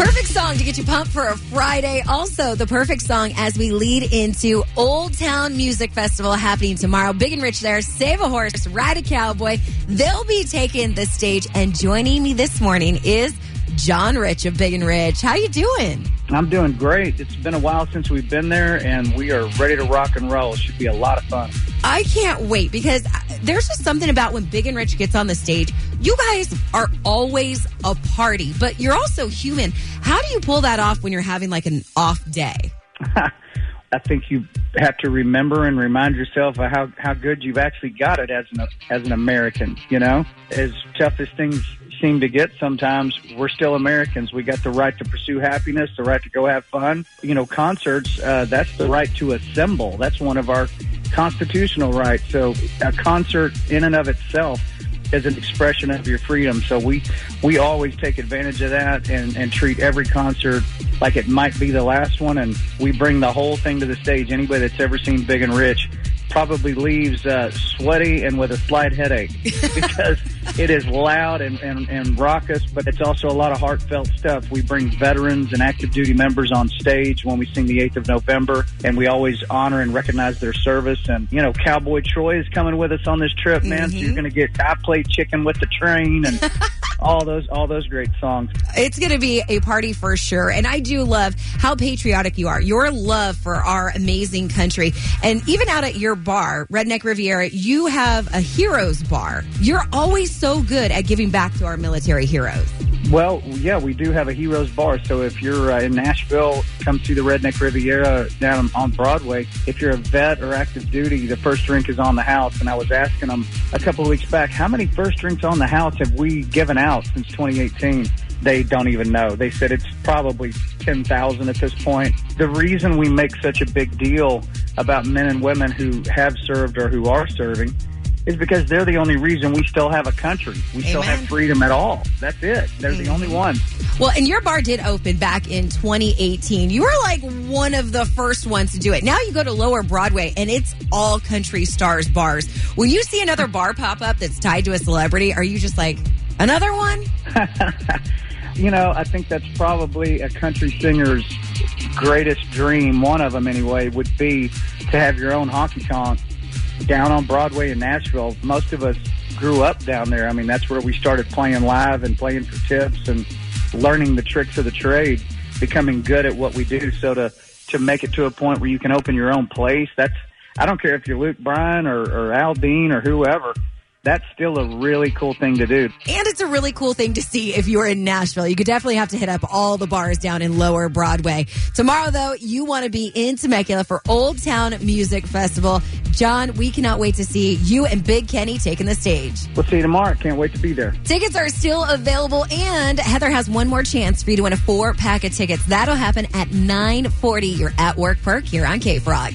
Perfect song to get you pumped for a Friday. Also, the perfect song as we lead into Old Town Music Festival happening tomorrow. Big and Rich there. Save a horse, ride a cowboy. They'll be taking the stage. And joining me this morning is John Rich of Big and Rich. How you doing? I'm doing great. It's been a while since we've been there, and we are ready to rock and roll. It should be a lot of fun. I can't wait because there's just something about when Big and Rich gets on the stage. You guys are always a party, but you're also human. How do you pull that off when you're having like an off day? I think you have to remember and remind yourself of how, how good you've actually got it as an as an American. You know, as tough as things seem to get sometimes, we're still Americans. We got the right to pursue happiness, the right to go have fun. You know, concerts, uh, that's the right to assemble. That's one of our constitutional right. So a concert in and of itself is an expression of your freedom. So we, we always take advantage of that and, and treat every concert like it might be the last one. And we bring the whole thing to the stage. Anybody that's ever seen Big and Rich probably leaves uh, sweaty and with a slight headache because it is loud and, and, and raucous, but it's also a lot of heartfelt stuff. We bring veterans and active duty members on stage when we sing the 8th of November, and we always honor and recognize their service. And, you know, Cowboy Troy is coming with us on this trip, man. Mm-hmm. So you're going to get I Play Chicken with the Train and all those all those great songs. It's going to be a party for sure, and I do love how patriotic you are. Your love for our amazing country, and even out at your bar, Redneck Riviera, you have a heroes bar. You're always so good at giving back to our military heroes. Well, yeah, we do have a heroes bar. So if you're uh, in Nashville, come see the Redneck Riviera down on Broadway. If you're a vet or active duty, the first drink is on the house. And I was asking them a couple of weeks back, how many first drinks on the house have we given out since 2018? They don't even know. They said it's probably 10,000 at this point. The reason we make such a big deal about men and women who have served or who are serving is because they're the only reason we still have a country. We Amen. still have freedom at all. That's it. They're the only one. Well, and your bar did open back in 2018. You were like one of the first ones to do it. Now you go to Lower Broadway and it's all country stars bars. When you see another bar pop up that's tied to a celebrity, are you just like, another one? you know, I think that's probably a country singer's greatest dream. One of them, anyway, would be to have your own honky tonk down on Broadway in Nashville. Most of us grew up down there. I mean, that's where we started playing live and playing for tips and learning the tricks of the trade, becoming good at what we do. So to to make it to a point where you can open your own place, that's I don't care if you're Luke Bryan or, or Aldean or whoever that's still a really cool thing to do. And it's a really cool thing to see if you're in Nashville. You could definitely have to hit up all the bars down in Lower Broadway. Tomorrow, though, you want to be in Temecula for Old Town Music Festival. John, we cannot wait to see you and Big Kenny taking the stage. We'll see you tomorrow. Can't wait to be there. Tickets are still available, and Heather has one more chance for you to win a four pack of tickets. That'll happen at 940. You're at work perk here on K Frog.